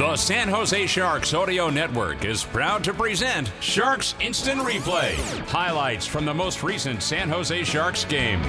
The San Jose Sharks Audio Network is proud to present Sharks Instant Replay. Highlights from the most recent San Jose Sharks game.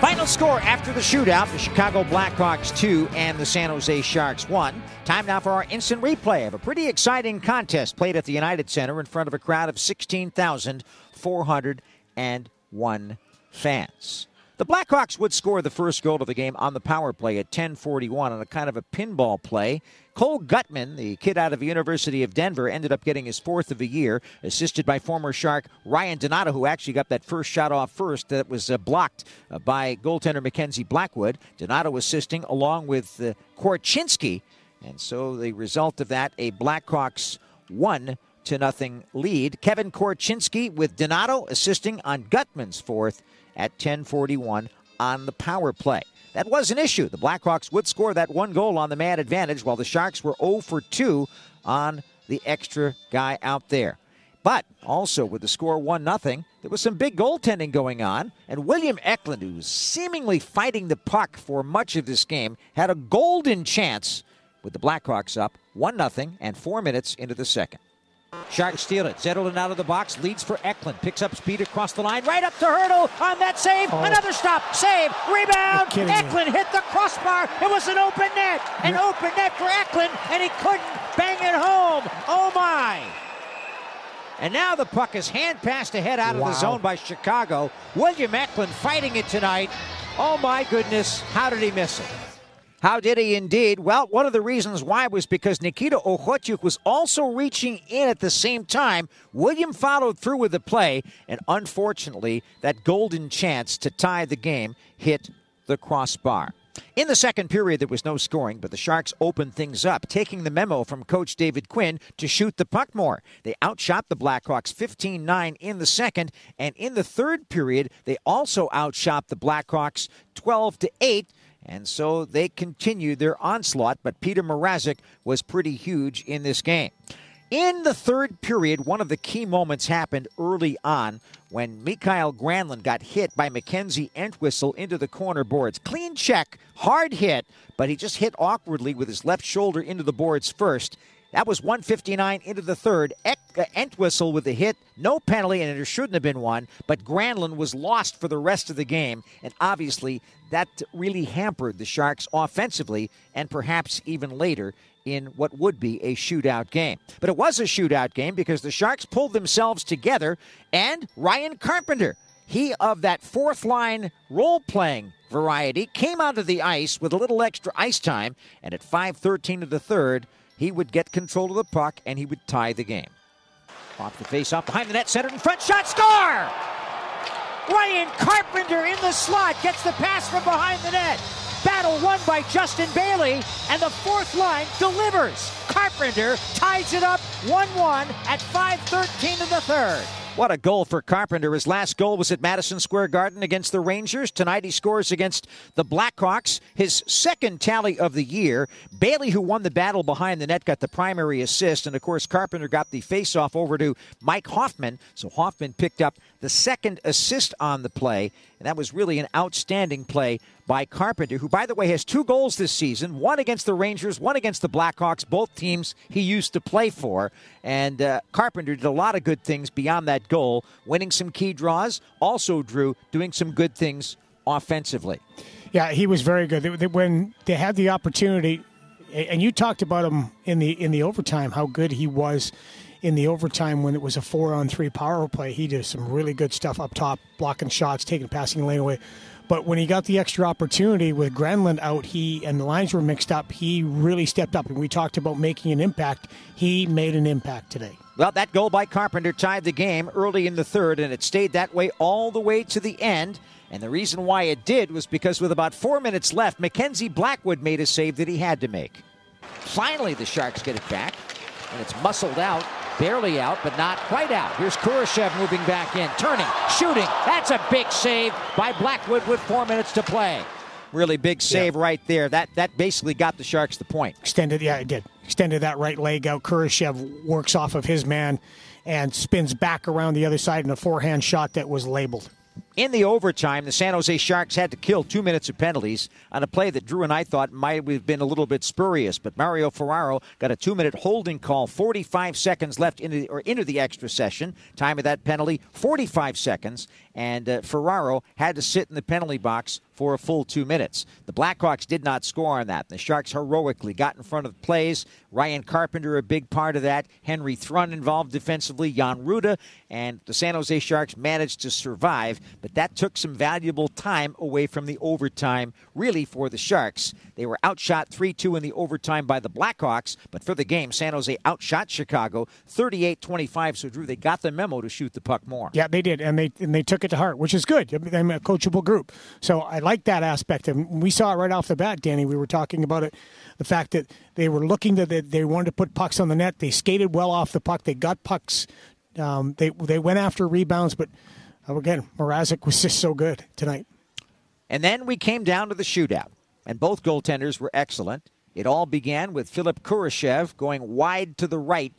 Final score after the shootout the Chicago Blackhawks 2 and the San Jose Sharks 1. Time now for our instant replay of a pretty exciting contest played at the United Center in front of a crowd of 16,401 fans. The Blackhawks would score the first goal of the game on the power play at 10:41 on a kind of a pinball play. Cole Guttman, the kid out of the University of Denver, ended up getting his fourth of the year, assisted by former Shark Ryan Donato, who actually got that first shot off first that was uh, blocked uh, by goaltender Mackenzie Blackwood. Donato assisting along with uh, Korchinski, and so the result of that, a Blackhawks one to nothing lead. Kevin Korchinski with Donato assisting on Guttman's fourth at 1041 on the power play. That was an issue. The Blackhawks would score that one goal on the man advantage, while the Sharks were 0 for 2 on the extra guy out there. But also with the score 1 0, there was some big goaltending going on, and William Eklund, who was seemingly fighting the puck for much of this game, had a golden chance with the Blackhawks up 1 0 and 4 minutes into the second. Sharks steal it. Zetterlund out of the box, leads for Eklund. Picks up speed across the line, right up to Hurdle on that save. Oh. Another stop, save, rebound. Eklund hit the crossbar. It was an open net, an You're... open net for Eklund, and he couldn't bang it home. Oh my! And now the puck is hand passed ahead out wow. of the zone by Chicago. William Eklund fighting it tonight. Oh my goodness, how did he miss it? How did he indeed? Well, one of the reasons why was because Nikita Okhotiuk was also reaching in at the same time. William followed through with the play, and unfortunately, that golden chance to tie the game hit the crossbar. In the second period, there was no scoring, but the Sharks opened things up, taking the memo from coach David Quinn to shoot the puck more. They outshot the Blackhawks 15 9 in the second, and in the third period, they also outshot the Blackhawks 12 8 and so they continued their onslaught, but Peter Mrazek was pretty huge in this game. In the third period, one of the key moments happened early on when Mikael Granlund got hit by Mackenzie Entwistle into the corner boards. Clean check, hard hit, but he just hit awkwardly with his left shoulder into the boards first. That was 159 into the third. Entwistle with the hit, no penalty, and there shouldn't have been one. But Granlund was lost for the rest of the game, and obviously that really hampered the Sharks offensively, and perhaps even later in what would be a shootout game. But it was a shootout game because the Sharks pulled themselves together, and Ryan Carpenter, he of that fourth line role playing variety, came onto the ice with a little extra ice time, and at 5:13 of the third he would get control of the puck and he would tie the game. Off the face off behind the net, centered in front, shot, score! Ryan Carpenter in the slot gets the pass from behind the net. Battle won by Justin Bailey, and the fourth line delivers. Carpenter ties it up 1 1 at 5.13 of the third. What a goal for Carpenter. His last goal was at Madison Square Garden against the Rangers. Tonight he scores against the Blackhawks. His second tally of the year. Bailey, who won the battle behind the net, got the primary assist. And of course, Carpenter got the faceoff over to Mike Hoffman. So Hoffman picked up the second assist on the play. And that was really an outstanding play by Carpenter, who, by the way, has two goals this season one against the Rangers, one against the Blackhawks, both teams he used to play for. And uh, Carpenter did a lot of good things beyond that goal, winning some key draws, also, Drew, doing some good things offensively. Yeah, he was very good. When they had the opportunity, and you talked about him in the in the overtime, how good he was in the overtime when it was a four on three power play. He did some really good stuff up top, blocking shots, taking passing lane away. But when he got the extra opportunity with Granlund out, he and the lines were mixed up. He really stepped up, and we talked about making an impact. He made an impact today. Well, that goal by Carpenter tied the game early in the third, and it stayed that way all the way to the end. And the reason why it did was because with about four minutes left, Mackenzie Blackwood made a save that he had to make. Finally, the Sharks get it back, and it's muscled out, barely out, but not quite out. Here's Kurashev moving back in, turning, shooting. That's a big save by Blackwood with four minutes to play. Really big save yeah. right there. That that basically got the Sharks the point. Extended, yeah, it did. Extended that right leg out. Kurashev works off of his man and spins back around the other side in a forehand shot that was labeled. In the overtime, the San Jose Sharks had to kill two minutes of penalties on a play that Drew and I thought might have been a little bit spurious, but Mario Ferraro got a two-minute holding call, 45 seconds left into the, or into the extra session. Time of that penalty, 45 seconds, and uh, Ferraro had to sit in the penalty box for a full two minutes. The Blackhawks did not score on that. The Sharks heroically got in front of plays. Ryan Carpenter, a big part of that. Henry Thrun involved defensively. Jan Rutta. And the San Jose Sharks managed to survive, but that took some valuable time away from the overtime, really, for the Sharks. They were outshot 3 2 in the overtime by the Blackhawks, but for the game, San Jose outshot Chicago 38 25. So, Drew, they got the memo to shoot the puck more. Yeah, they did, and they, and they took it to heart, which is good. I'm a coachable group. So, I like that aspect. And we saw it right off the bat, Danny. We were talking about it the fact that they were looking that they wanted to put pucks on the net. They skated well off the puck. They got pucks. Um, they they went after rebounds, but uh, again, Mrazek was just so good tonight. And then we came down to the shootout, and both goaltenders were excellent. It all began with Philipp Kurashev going wide to the right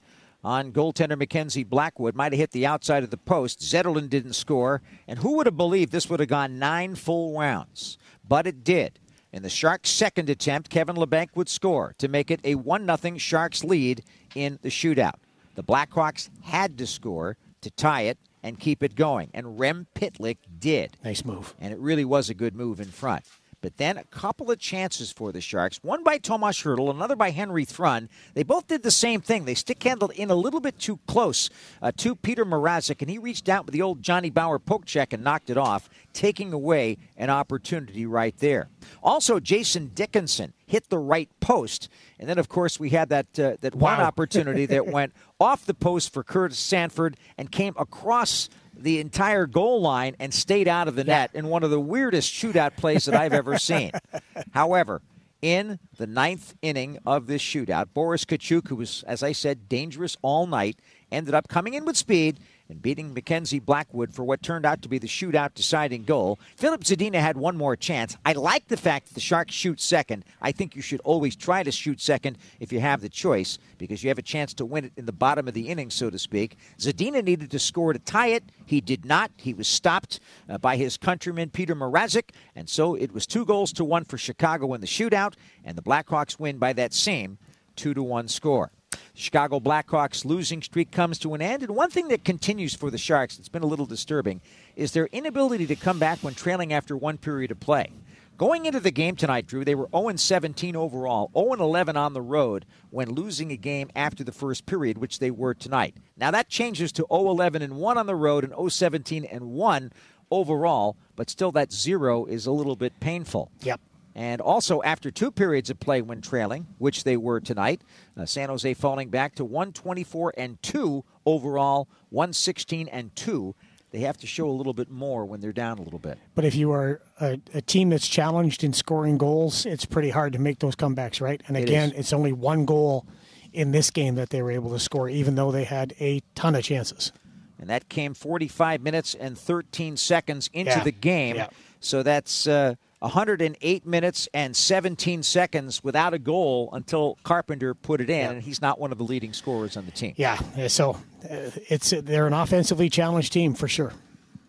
on goaltender Mackenzie Blackwood. Might have hit the outside of the post. Zetterlund didn't score. And who would have believed this would have gone nine full rounds? But it did. In the Sharks' second attempt, Kevin Labanc would score to make it a 1 0 Sharks lead in the shootout. The Blackhawks had to score to tie it and keep it going, and Rem Pitlick did. Nice move. And it really was a good move in front. But then a couple of chances for the Sharks, one by Tomas Hertl, another by Henry Thrun. They both did the same thing. They stick handled in a little bit too close uh, to Peter Mrazek, and he reached out with the old Johnny Bower poke check and knocked it off, taking away an opportunity right there. Also, Jason Dickinson hit the right post. And then, of course, we had that uh, that wow. one opportunity that went off the post for Curtis Sanford and came across the entire goal line and stayed out of the net in one of the weirdest shootout plays that I've ever seen. However, in the ninth inning of this shootout, Boris Katchouk, who was, as I said, dangerous all night, ended up coming in with speed and beating Mackenzie Blackwood for what turned out to be the shootout deciding goal. Filip Zadina had one more chance. I like the fact that the Sharks shoot second. I think you should always try to shoot second if you have the choice because you have a chance to win it in the bottom of the inning, so to speak. Zadina needed to score to tie it. He did not. He was stopped uh, by his countryman Peter Mrazek, and so it was two goals to one for Chicago in the shootout, and the Blackhawks win by that same two to one score. Chicago Blackhawks losing streak comes to an end. And one thing that continues for the Sharks that's been a little disturbing is their inability to come back when trailing after one period of play. Going into the game tonight, Drew, they were 0 17 overall, 0 11 on the road when losing a game after the first period, which they were tonight. Now that changes to 0 11 and 1 on the road and 0 17 and 1 overall, but still that zero is a little bit painful. Yep. And also, after two periods of play when trailing, which they were tonight, uh, San Jose falling back to 124 and 2 overall, 116 and 2. They have to show a little bit more when they're down a little bit. But if you are a, a team that's challenged in scoring goals, it's pretty hard to make those comebacks, right? And again, it it's only one goal in this game that they were able to score, even though they had a ton of chances. And that came 45 minutes and 13 seconds into yeah. the game. Yeah. So that's. Uh, 108 minutes and 17 seconds without a goal until Carpenter put it in, yeah. and he's not one of the leading scorers on the team. Yeah, so uh, it's they're an offensively challenged team for sure.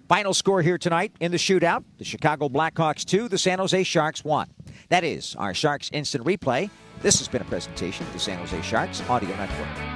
Final score here tonight in the shootout: the Chicago Blackhawks two, the San Jose Sharks one. That is our Sharks instant replay. This has been a presentation of the San Jose Sharks Audio Network.